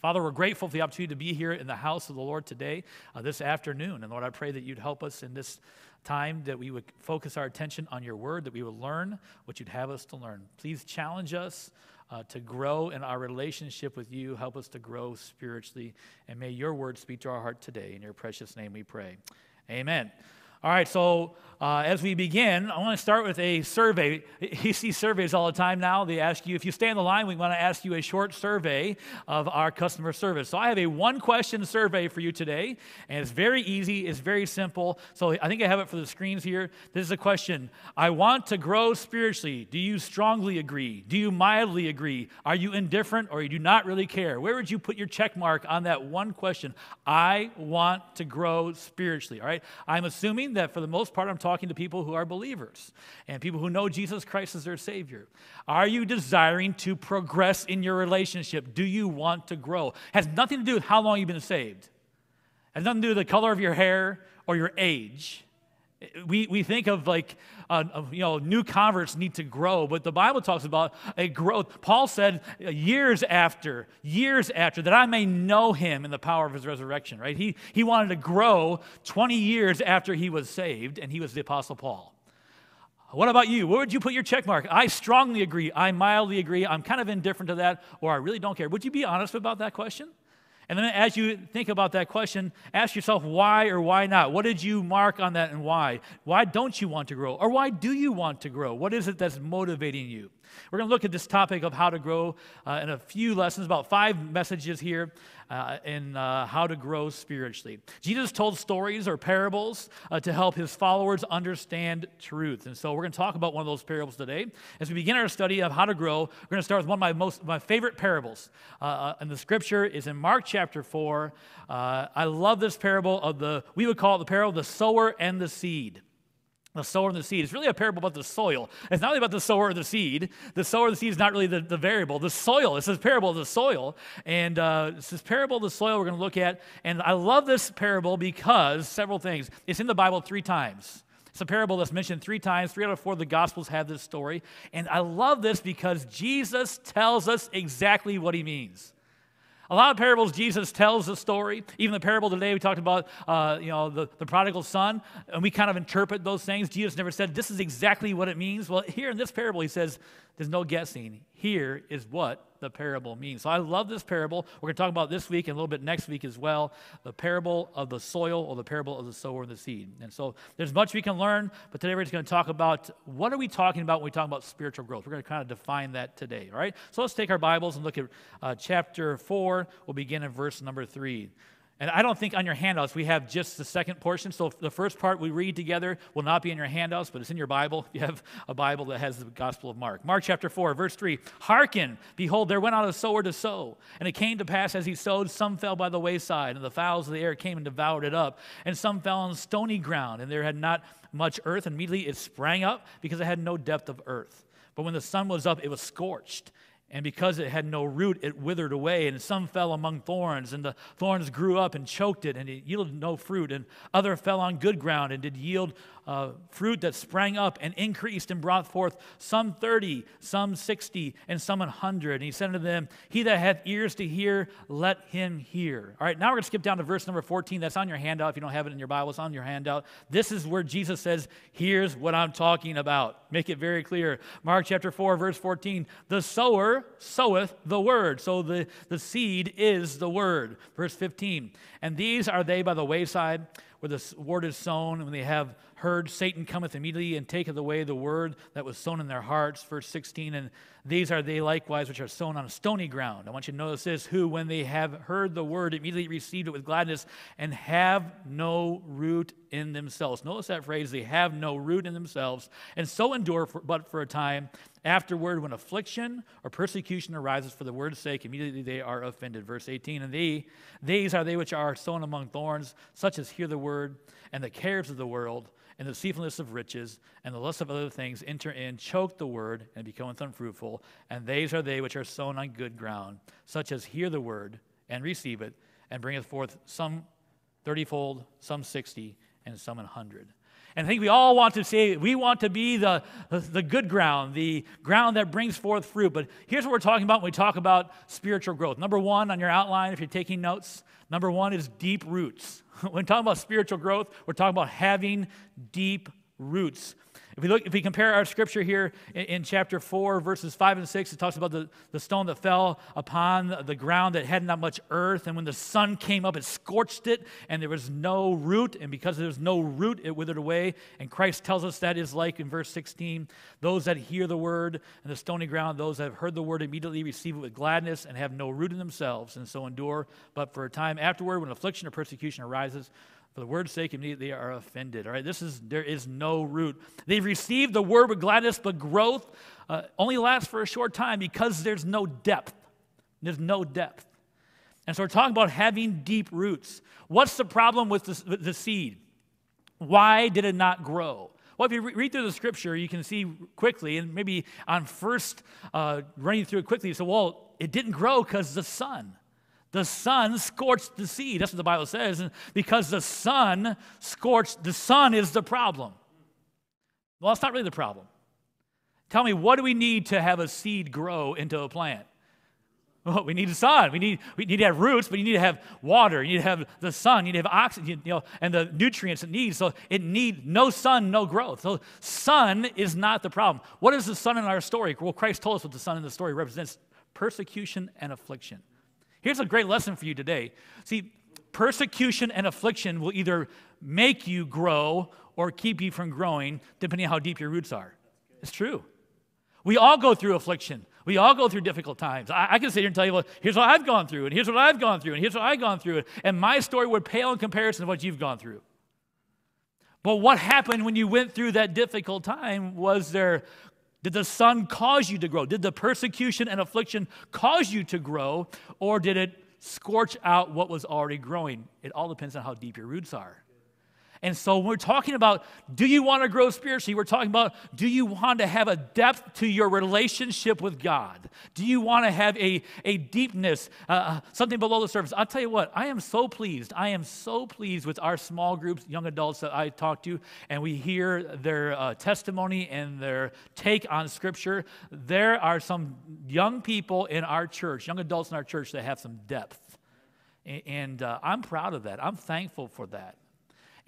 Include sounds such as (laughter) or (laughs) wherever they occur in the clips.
Father, we're grateful for the opportunity to be here in the house of the Lord today, uh, this afternoon. And Lord, I pray that you'd help us in this time, that we would focus our attention on your word, that we would learn what you'd have us to learn. Please challenge us uh, to grow in our relationship with you. Help us to grow spiritually. And may your word speak to our heart today. In your precious name we pray. Amen. All right, so uh, as we begin, I want to start with a survey. (laughs) You see surveys all the time now. They ask you, if you stay on the line, we want to ask you a short survey of our customer service. So I have a one question survey for you today, and it's very easy, it's very simple. So I think I have it for the screens here. This is a question I want to grow spiritually. Do you strongly agree? Do you mildly agree? Are you indifferent or you do not really care? Where would you put your check mark on that one question? I want to grow spiritually, all right? I'm assuming that for the most part, I'm talking to people who are believers and people who know Jesus Christ as their Savior. Are you desiring to progress in your relationship? Do you want to grow? Has nothing to do with how long you've been saved. it Has nothing to do with the color of your hair or your age. We, we think of like, uh, you know, new converts need to grow, but the Bible talks about a growth. Paul said uh, years after, years after, that I may know him in the power of his resurrection, right? He, he wanted to grow 20 years after he was saved, and he was the Apostle Paul. What about you? Where would you put your check mark? I strongly agree. I mildly agree. I'm kind of indifferent to that, or I really don't care. Would you be honest about that question? And then as you think about that question, ask yourself why or why not? What did you mark on that and why? Why don't you want to grow? Or why do you want to grow? What is it that's motivating you? We're going to look at this topic of how to grow uh, in a few lessons, about five messages here uh, in uh, how to grow spiritually. Jesus told stories or parables uh, to help his followers understand truth. And so we're going to talk about one of those parables today. As we begin our study of how to grow, we're going to start with one of my most my favorite parables. Uh, uh, and the scripture is in Mark chapter 4. I love this parable of the, we would call it the parable of the sower and the seed the sower and the seed. It's really a parable about the soil. It's not really about the sower or the seed. The sower or the seed is not really the, the variable. The soil, it's this parable of the soil. And uh, it's this parable of the soil we're going to look at. And I love this parable because several things. It's in the Bible three times. It's a parable that's mentioned three times. Three out of four of the Gospels have this story. And I love this because Jesus tells us exactly what he means. A lot of parables, Jesus tells the story. Even the parable today, we talked about, uh, you know, the, the prodigal son, and we kind of interpret those things. Jesus never said, this is exactly what it means. Well, here in this parable, he says, there's no guessing. Here is what the parable means. So I love this parable. We're going to talk about this week and a little bit next week as well the parable of the soil or the parable of the sower and the seed. And so there's much we can learn, but today we're just going to talk about what are we talking about when we talk about spiritual growth. We're going to kind of define that today, all right? So let's take our Bibles and look at uh, chapter 4. We'll begin in verse number 3. And I don't think on your handouts we have just the second portion. So the first part we read together will not be in your handouts, but it's in your Bible. You have a Bible that has the Gospel of Mark. Mark chapter 4, verse 3 Hearken, behold, there went out a sower to sow. And it came to pass as he sowed, some fell by the wayside, and the fowls of the air came and devoured it up. And some fell on stony ground, and there had not much earth. And immediately it sprang up because it had no depth of earth. But when the sun was up, it was scorched and because it had no root, it withered away, and some fell among thorns, and the thorns grew up and choked it, and it yielded no fruit. And other fell on good ground and did yield uh, fruit that sprang up and increased and brought forth some 30, some 60, and some 100. And he said unto them, He that hath ears to hear, let him hear. All right, now we're going to skip down to verse number 14. That's on your handout. If you don't have it in your Bible, it's on your handout. This is where Jesus says, Here's what I'm talking about. Make it very clear. Mark chapter 4, verse 14. The sower soweth the word. So the, the seed is the word. Verse 15. And these are they by the wayside where the word is sown, and when they have heard, Satan cometh immediately and taketh away the word that was sown in their hearts. Verse 16, and these are they likewise which are sown on stony ground. I want you to notice this who, when they have heard the word, immediately received it with gladness and have no root in themselves. Notice that phrase, they have no root in themselves, and so endure for, but for a time. Afterward, when affliction or persecution arises for the word's sake, immediately they are offended. Verse 18, and they, these are they which are sown among thorns, such as hear the word, and the cares of the world and the deceitfulness of riches and the lust of other things enter in, choke the word, and becometh unfruitful. And these are they which are sown on good ground, such as hear the word and receive it, and bringeth forth some thirtyfold, some sixty, and some an hundred. And I think we all want to say we want to be the, the good ground, the ground that brings forth fruit. But here's what we're talking about when we talk about spiritual growth. Number one on your outline, if you're taking notes, number one is deep roots. (laughs) When talking about spiritual growth, we're talking about having deep roots. If we look, if we compare our scripture here in, in, chapter 4, verses 5 and 6, it talks about the, the stone that fell upon the ground that had not much earth. And when the sun came up, it scorched it, and there was no root. And because there was no root, it withered away. And Christ tells us that is like in verse 16 those that hear the word and the stony ground, those that have heard the word immediately receive it with gladness and have no root in themselves, and so endure. But for a time afterward, when affliction or persecution arises, for the word's sake, immediately they are offended. All right, this is there is no root. They've received the word with gladness, but growth uh, only lasts for a short time because there's no depth. There's no depth. And so we're talking about having deep roots. What's the problem with the, with the seed? Why did it not grow? Well, if you re- read through the scripture, you can see quickly, and maybe on first uh, running through it quickly, you say, well, it didn't grow because the sun. The sun scorched the seed. That's what the Bible says. And because the sun scorched, the sun is the problem. Well, it's not really the problem. Tell me, what do we need to have a seed grow into a plant? Well, we need the sun. We need, we need to have roots, but you need to have water. You need to have the sun. You need to have oxygen, you know, and the nutrients it needs. So it needs no sun, no growth. So sun is not the problem. What is the sun in our story? Well, Christ told us what the sun in the story represents persecution and affliction. Here's a great lesson for you today. See, persecution and affliction will either make you grow or keep you from growing, depending on how deep your roots are. It's true. We all go through affliction. We all go through difficult times. I, I, can sit here and tell you, well, here's what I've gone through, and here's what I've gone through, and here's what I've gone through. And my story would pale in comparison to what you've gone through. But what happened when you went through that difficult time was there did the sun cause you to grow? Did the persecution and affliction cause you to grow? Or did it scorch out what was already growing? It all depends on how deep your roots are. And so when we're talking about do you want to grow spiritually, we're talking about do you want to have a depth to your relationship with God? Do you want to have a, a deepness, uh, uh, something below the surface? I'll tell you what, I am so pleased. I am so pleased with our small groups, young adults that I talk to, and we hear their uh, testimony and their take on Scripture. There are some young people in our church, young adults in our church that have some depth. And uh, I'm proud of that. I'm thankful for that.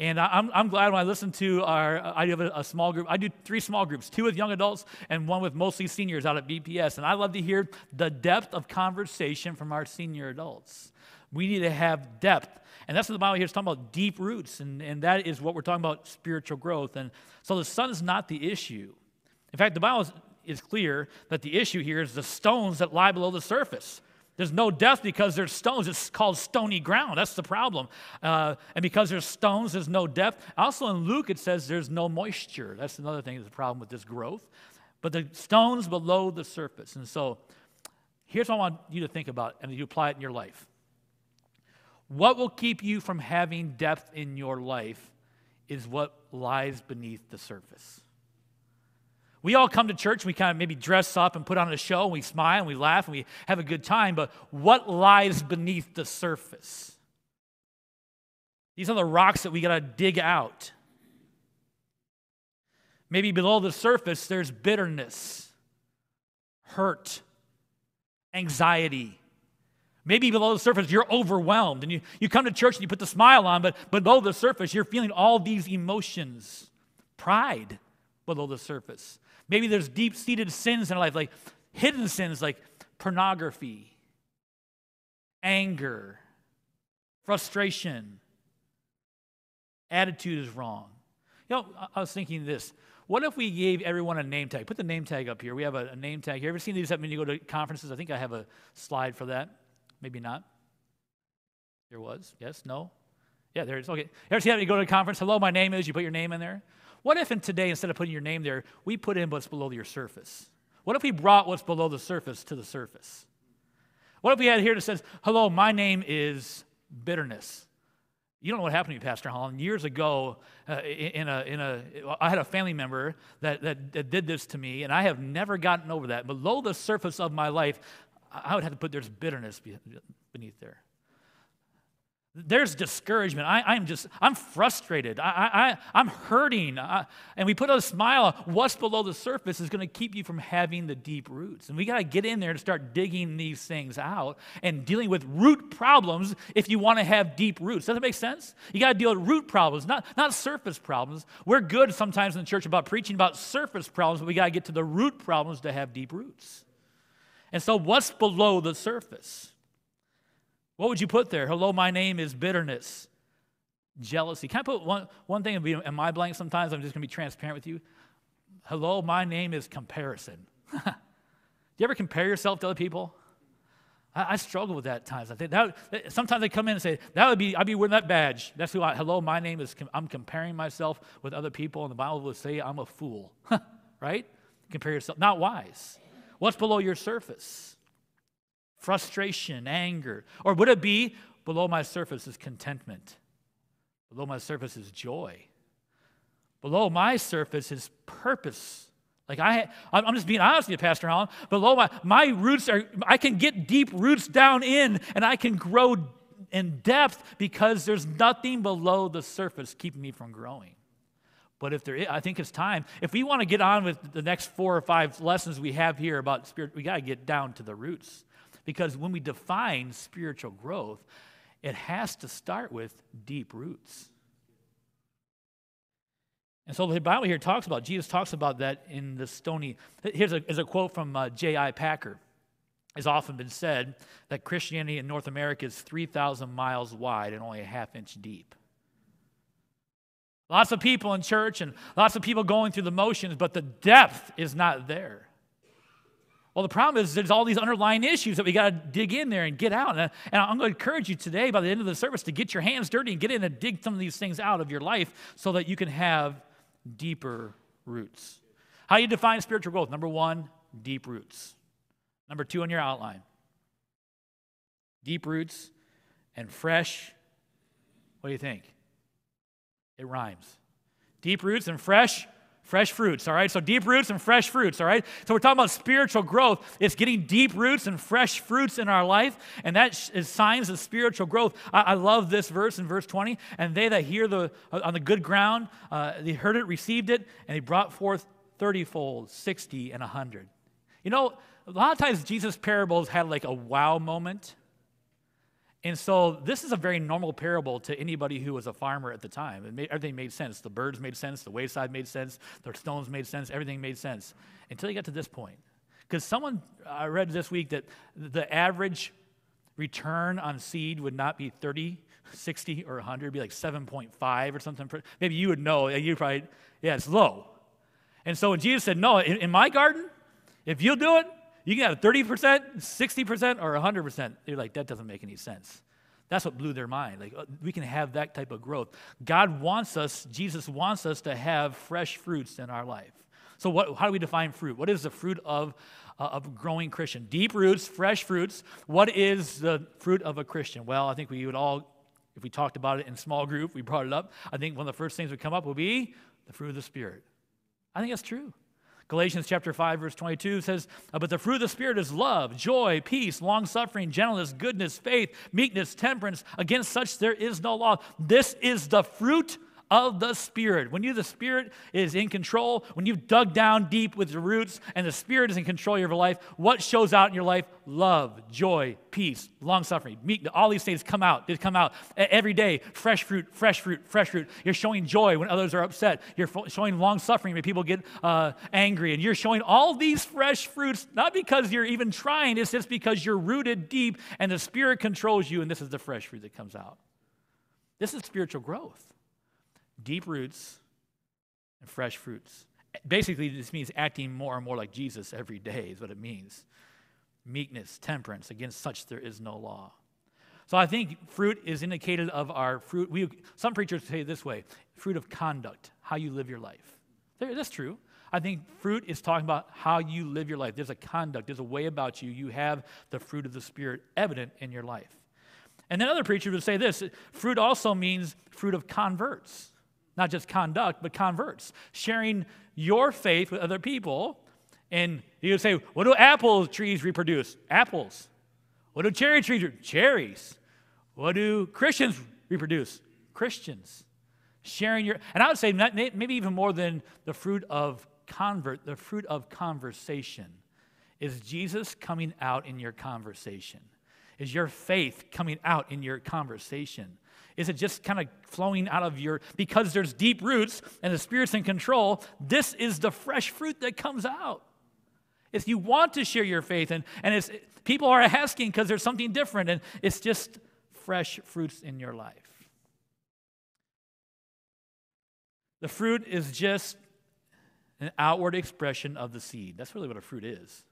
And I'm, I'm glad when I listen to our idea of a, a, small group. I do three small groups two with young adults and one with mostly seniors out at BPS. And I love to hear the depth of conversation from our senior adults. We need to have depth. And that's what the Bible here is talking about deep roots. And, and that is what we're talking about spiritual growth. And so the sun is not the issue. In fact, the Bible is, is clear that the issue here is the stones that lie below the surface. There's no death because there's stones. It's called stony ground. That's the problem. Uh, and because there's stones, there's no depth. Also in Luke, it says there's no moisture. That's another thing that's a problem with this growth. But the stones below the surface. And so here's what I want you to think about and you apply it in your life. What will keep you from having depth in your life is what lies beneath the surface. We all come to church, we kind of maybe dress up and put on a show, and we smile and we laugh and we have a good time, but what lies beneath the surface? These are the rocks that we got to dig out. Maybe below the surface, there's bitterness, hurt, anxiety. Maybe below the surface, you're overwhelmed and you, you come to church and you put the smile on, but below the surface, you're feeling all these emotions. Pride below the surface. Maybe there's deep seated sins in our life, like hidden sins like pornography, anger, frustration, attitude is wrong. You know, I was thinking this. What if we gave everyone a name tag? Put the name tag up here. We have a, a name tag. You ever seen these when you go to conferences? I think I have a slide for that. Maybe not. There was. Yes? No? Yeah, there it is. Okay. Ever see that when you go to a conference? Hello, my name is. You put your name in there. What if in today, instead of putting your name there, we put in what's below your surface? What if we brought what's below the surface to the surface? What if we had here that says, Hello, my name is bitterness? You don't know what happened to me, Pastor Holland. Years ago, uh, in a, in a, I had a family member that, that, that did this to me, and I have never gotten over that. Below the surface of my life, I would have to put there's bitterness beneath there. There's discouragement. I, am just, I'm frustrated. I, I, I'm hurting. I, and we put a smile. What's below the surface is going to keep you from having the deep roots. And we got to get in there and start digging these things out and dealing with root problems if you want to have deep roots. Does that make sense? You got to deal with root problems, not, not surface problems. We're good sometimes in the church about preaching about surface problems, but we got to get to the root problems to have deep roots. And so, what's below the surface? What would you put there? Hello, my name is bitterness, jealousy. Can I put one, one thing in my blank sometimes? I'm just going to be transparent with you. Hello, my name is comparison. (laughs) Do you ever compare yourself to other people? I, I, struggle with that at times. I think that sometimes they come in and say, "That would be I'd be wearing that badge." That's who I. Hello, my name is. I'm comparing myself with other people, and the Bible will say I'm a fool, (laughs) right? Compare yourself, not wise. What's below your surface? Frustration, anger? Or would it be below my surface is contentment? Below my surface is joy. Below my surface is purpose. Like I, I'm just being honest with you, Pastor Holland. Below my, my roots are, I can get deep roots down in and I can grow in depth because there's nothing below the surface keeping me from growing. But if there is, I think it's time. If we want to get on with the next four or five lessons we have here about spirit, we got to get down to the roots. Because when we define spiritual growth, it has to start with deep roots. And so the Bible here talks about, Jesus talks about that in the stony. Here's a, here's a quote from uh, J.I. Packer. It's often been said that Christianity in North America is 3,000 miles wide and only a half inch deep. Lots of people in church and lots of people going through the motions, but the depth is not there. Well, the problem is there's all these underlying issues that we got to dig in there and get out. And, uh, I'm going to encourage you today, by the end of the service, to get your hands dirty and get in and dig some of these things out of your life so that you can have deeper roots. How do you define spiritual growth? Number one, deep roots. Number two on your outline deep roots and fresh. What do you think? It rhymes. Deep roots and fresh Fresh fruits, all right? So deep roots and fresh fruits, all right? So we're talking about spiritual growth. It's getting deep roots and fresh fruits in our life, and that is signs of spiritual growth. I, I love this verse in verse 20. And they that hear the uh, on the good ground, uh, they heard it, received it, and they brought forth 30 fold, 60, and a 100. You know, a lot of times Jesus' parables had like a wow moment. And so this is a very normal parable to anybody who was a farmer at the time. Made, everything made sense. The birds made sense, the wayside made sense, the stones made sense, everything made sense until you got to this point. Because someone, I read this week that the average return on seed would not be 30, 60, or 100, it'd be like 7.5 or something. Maybe you would know. You probably, yeah, it's low. And so when Jesus said, No, in, in my garden, if you'll do it, you can have 30%, 60%, or 100%. You're like, that doesn't make any sense. That's what blew their mind. Like, uh, we can have that type of growth. God wants us, Jesus wants us to have fresh fruits in our life. So, what, how do we define fruit? What is the fruit of, uh, of growing Christian? Deep roots, fresh fruits. What is the fruit of a Christian? Well, I think we would all, if we talked about it in small group, we brought it up. I think one of the first things would come up would be the fruit of the Spirit. I think that's true. Galatians chapter 5 verse 22 says, uh, "But the fruit of the spirit is love, joy, peace, long-suffering, gentleness, goodness, faith, meekness, temperance. Against such there is no law." This is the fruit of the Spirit. When you, the Spirit is in control, when you've dug down deep with your roots and the Spirit is in control of your life, what shows out in your life? Love, joy, peace, long suffering, all these things come out. They come out every day. Fresh fruit, fresh fruit, fresh fruit. You're showing joy when others are upset. You're showing long suffering when people get uh, angry. And you're showing all these fresh fruits, not because you're even trying, it's just because you're rooted deep and the Spirit controls you, and this is the fresh fruit that comes out. This is spiritual growth deep roots and fresh fruits. Basically, this means acting more and more like Jesus every day, is what it means. Meekness, temperance, against such there is no law. So I think fruit is indicated of our fruit. We, some preachers say it this way fruit of conduct, how you live your life. That's true. I think fruit is talking about how you live your life. There's a conduct, there's a way about you. You have the fruit of the Spirit evident in your life. And then other preachers would say this fruit also means fruit of converts. Not just conduct, but converts. Sharing your faith with other people. And you would say, what do apple trees reproduce? Apples. What do cherry trees? Cherries. What do Christians reproduce? Christians. Sharing your, and I would say maybe even more than the fruit of convert, the fruit of conversation. Is Jesus coming out in your conversation? Is your faith coming out in your conversation? Is it just kind of flowing out of your, because there's deep roots and the Spirit's in control, this is the fresh fruit that comes out. If you want to share your faith, and, and it's, people are asking because there's something different, and it's just fresh fruits in your life. The fruit is just an outward expression of the seed. That's really what a fruit is.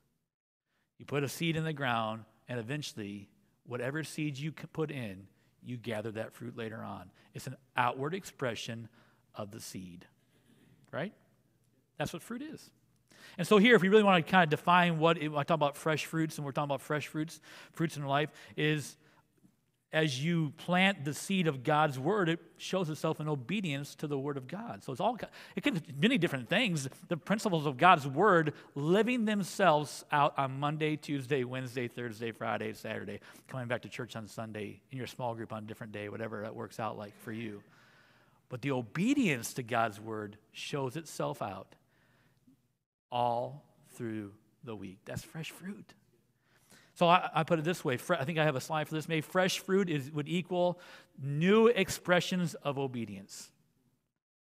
You put a seed in the ground, and eventually, whatever seeds you put in, you gather that fruit later on. It's an outward expression of the seed, right? That's what fruit is. And so, here, if we really want to kind of define what it, I talk about fresh fruits, and we're talking about fresh fruits, fruits in life, is as you plant the seed of God's word, it shows itself in obedience to the word of God. So it's all it can many different things. The principles of God's word living themselves out on Monday, Tuesday, Wednesday, Thursday, Friday, Saturday, coming back to church on Sunday, in your small group on a different day, whatever that works out like for you. But the obedience to God's word shows itself out all through the week. That's fresh fruit. So I, I, put it this way. I think I have a slide for this. Maybe fresh fruit is, would equal new expressions of obedience.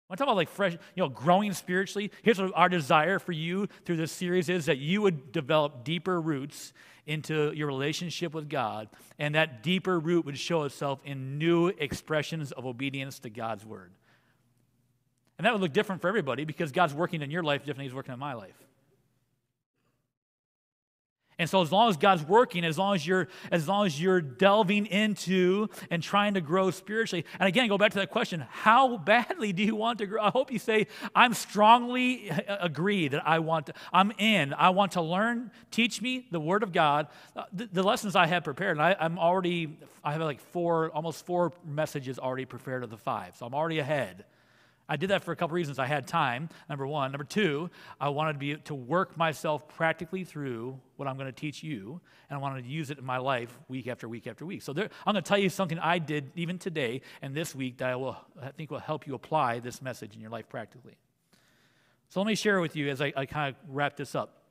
When I talk about like fresh, you know, growing spiritually, here's what our desire for you through this series is that you would develop deeper roots into your relationship with God, and that deeper root would show itself in new expressions of obedience to God's word. And that would look different for everybody because God's working in your life differently He's working in my life. And so as long as God's working, as long as you're as long as you're delving into and trying to grow spiritually. And again, go back to that question, how badly do you want to grow? I hope you say I'm strongly agree that I want to I'm in. I want to learn, teach me the word of God. Uh, the, the lessons I have prepared, and I, I'm already I have like four almost four messages already prepared of the five. So I'm already ahead. I did that for a couple reasons. I had time, number one. Number two, I wanted to be to work myself practically through what I'm going to teach you, and I wanted to use it in my life week after week after week. So there, I'm going to tell you something I did even today and this week that I will I think will help you apply this message in your life practically. So let me share with you as I, I kind of wrap this up.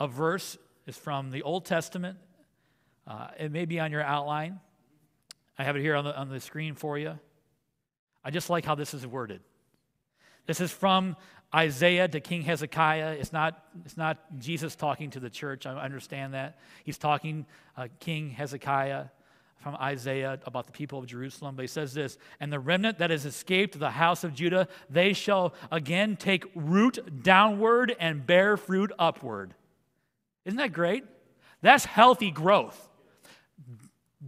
A verse is from the Old Testament. Uh, it may be on your outline. I have it here on the, on the screen for you. I just like how this is worded. This is from Isaiah to King Hezekiah. It's not, it's not Jesus talking to the church. I understand that. He's talking uh, King Hezekiah from Isaiah about the people of Jerusalem. But he says this And the remnant that has escaped the house of Judah, they shall again take root downward and bear fruit upward. Isn't that great? That's healthy growth.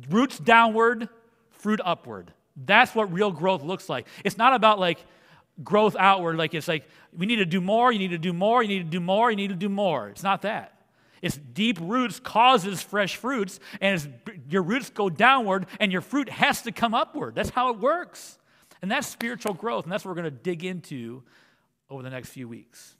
Roots downward, fruit upward. That's what real growth looks like. It's not about like growth outward, like it's like we need to do more, you need to do more, you need to do more, you need to do more. It's not that. It's deep roots causes fresh fruits, and your roots go downward, and your fruit has to come upward. That's how it works. And that's spiritual growth, and that's what we're going to dig into over the next few weeks.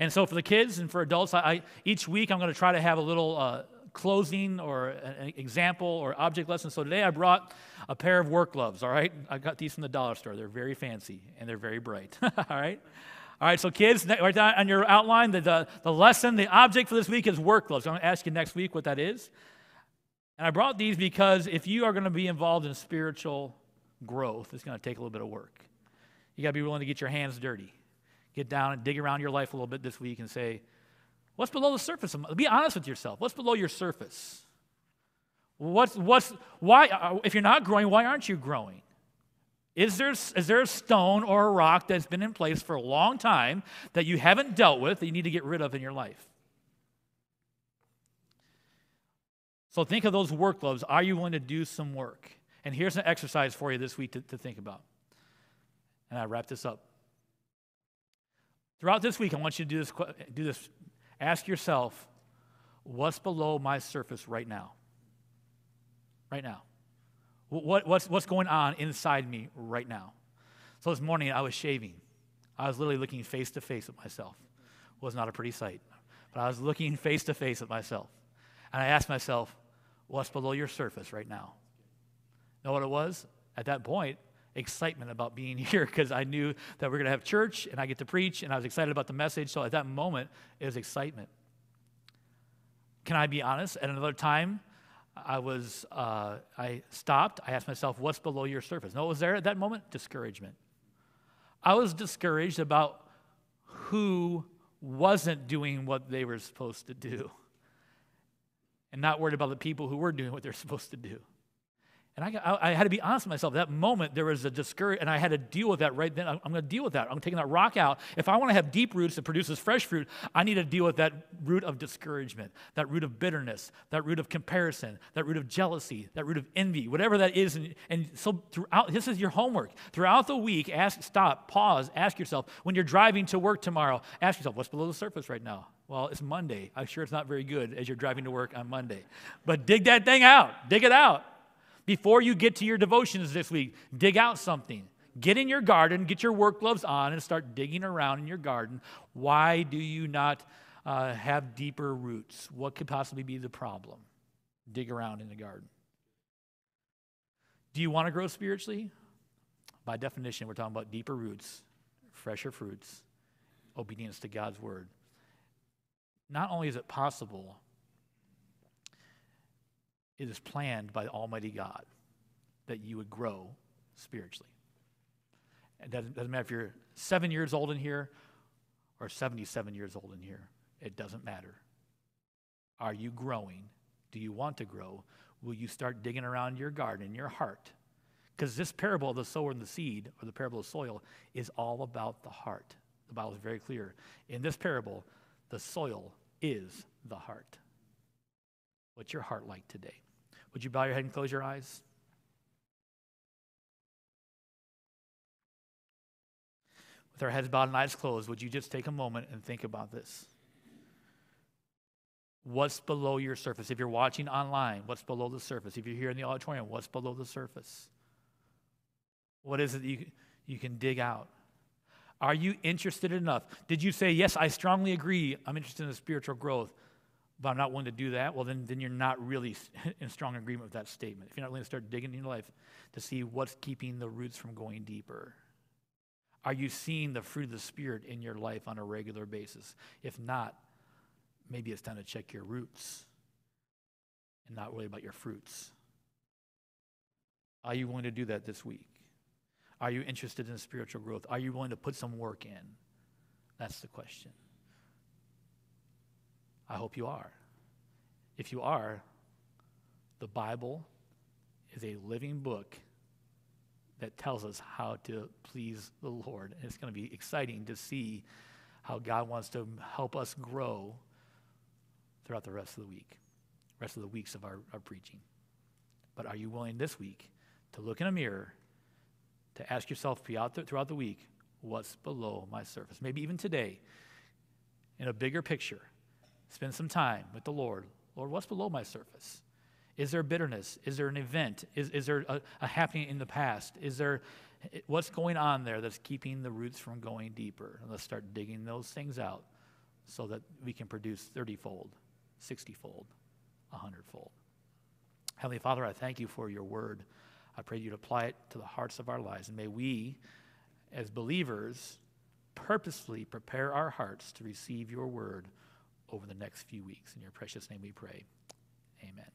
And so, for the kids and for adults, I, I each week I'm going to try to have a little uh, closing or an example or object lesson. So today I brought a pair of work gloves, all right? I got these from the dollar store. They're very fancy and they're very bright, (laughs) all write? All right, so kids, right down on your outline, the, the, the lesson, the object for this week is work gloves. I'm going to ask you next week what that is. And I brought these because if you are going to be involved in spiritual growth, it's going to take a little bit of work. You got to be willing to get your hands dirty. Get down and dig around your life a little bit this week and say, What's below the surface? Be honest with yourself. What's below your surface? What's, what's, why, uh, if you're not growing, why aren't you growing? Is there, is there a stone or a rock that's been in place for a long time that you haven't dealt with that you need to get rid of in your life? So think of those work gloves. Are you willing to do some work? And here's an exercise for you this week to, to think about. And I wrap this up. Throughout this week, I want you to do this, do this Ask yourself, what's below my surface right now? Right now. What, what's, what's going on inside me right now? So this morning I was shaving. I was literally looking face to face at myself. It was not a pretty sight, but I was looking face to face at myself. And I asked myself, What's below your surface right now? Know what it was? At that point, excitement about being (laughs) here because I knew that we're going to have church and I get to preach and I was excited about the message. So at that moment, it was excitement. Can I be honest? At another time, I was, uh, I stopped. I asked myself, what's below your surface? No, what was there at that moment? Discouragement. I was discouraged about who wasn't doing what they were supposed to do and not worried about the people who were doing what they're supposed to do. And I, I, had to be honest with myself. That moment, there was a discouragement, and I had to deal with that right then. I'm going to deal with that. I'm taking that rock out. If I want to have deep roots that produces fresh fruit, I need to deal with that root of discouragement, that root of bitterness, that root of comparison, that root of jealousy, that root of envy, whatever that is. And, and so throughout, this is your homework. Throughout the week, ask, stop, pause, ask yourself. When you're driving to work tomorrow, ask yourself, what's below the surface right now? Well, it's Monday. I'm sure it's not very good as you're driving to work on Monday. But dig that thing out. Dig it out. Before you get to your devotions this week, dig out something. Get in your garden, get your work gloves on, and start digging around in your garden. Why do you not uh, have deeper roots? What could possibly be the problem? Dig around in the garden. Do you want to grow spiritually? By definition, we're talking about deeper roots, fresher fruits, obedience to God's word. Not only is it possible, it is planned by Almighty God that you would grow spiritually. It doesn't, doesn't matter if you're seven years old in here or 77 years old in here, it doesn't matter. Are you growing? Do you want to grow? Will you start digging around your garden, in your heart? Because this parable of the sower and the seed, or the parable of soil, is all about the heart. The Bible is very clear. In this parable, the soil is the heart. What's your heart like today? Would you bow your head and close your eyes? With our heads bowed and eyes closed, would you just take a moment and think about this? What's below your surface? If you're watching online, what's below the surface? If you're here in the auditorium, what's below the surface? What is it you, you can dig out? Are you interested enough? Did you say, Yes, I strongly agree, I'm interested in spiritual growth? But I'm not willing to do that, well, then, then you're not really (laughs) in strong agreement with that statement. If you're not willing to start digging in your life to see what's keeping the roots from going deeper, are you seeing the fruit of the Spirit in your life on a regular basis? If not, maybe it's time to check your roots and not worry about your fruits. Are you willing to do that this week? Are you interested in spiritual growth? Are you willing to put some work in? That's the question. I hope you are. If you are, the Bible is a living book that tells us how to please the Lord. And it's going to be exciting to see how God wants to help us grow throughout the rest of the week, rest of the weeks of our, our preaching. But are you willing this week to look in a mirror, to ask yourself throughout the, throughout the week, what's below my surface? Maybe even today, in a bigger picture, Spend some time with the Lord. Lord, what's below my surface? Is there bitterness? Is there an event? Is, is there a, a happening in the past? Is there what's going on there that's keeping the roots from going deeper? And let's start digging those things out so that we can produce 30 fold, 60 fold, 100 fold. Heavenly Father, I thank you for your word. I pray you'd apply it to the hearts of our lives. And may we, as believers, purposefully prepare our hearts to receive your word over the next few weeks. In your precious name we pray. Amen.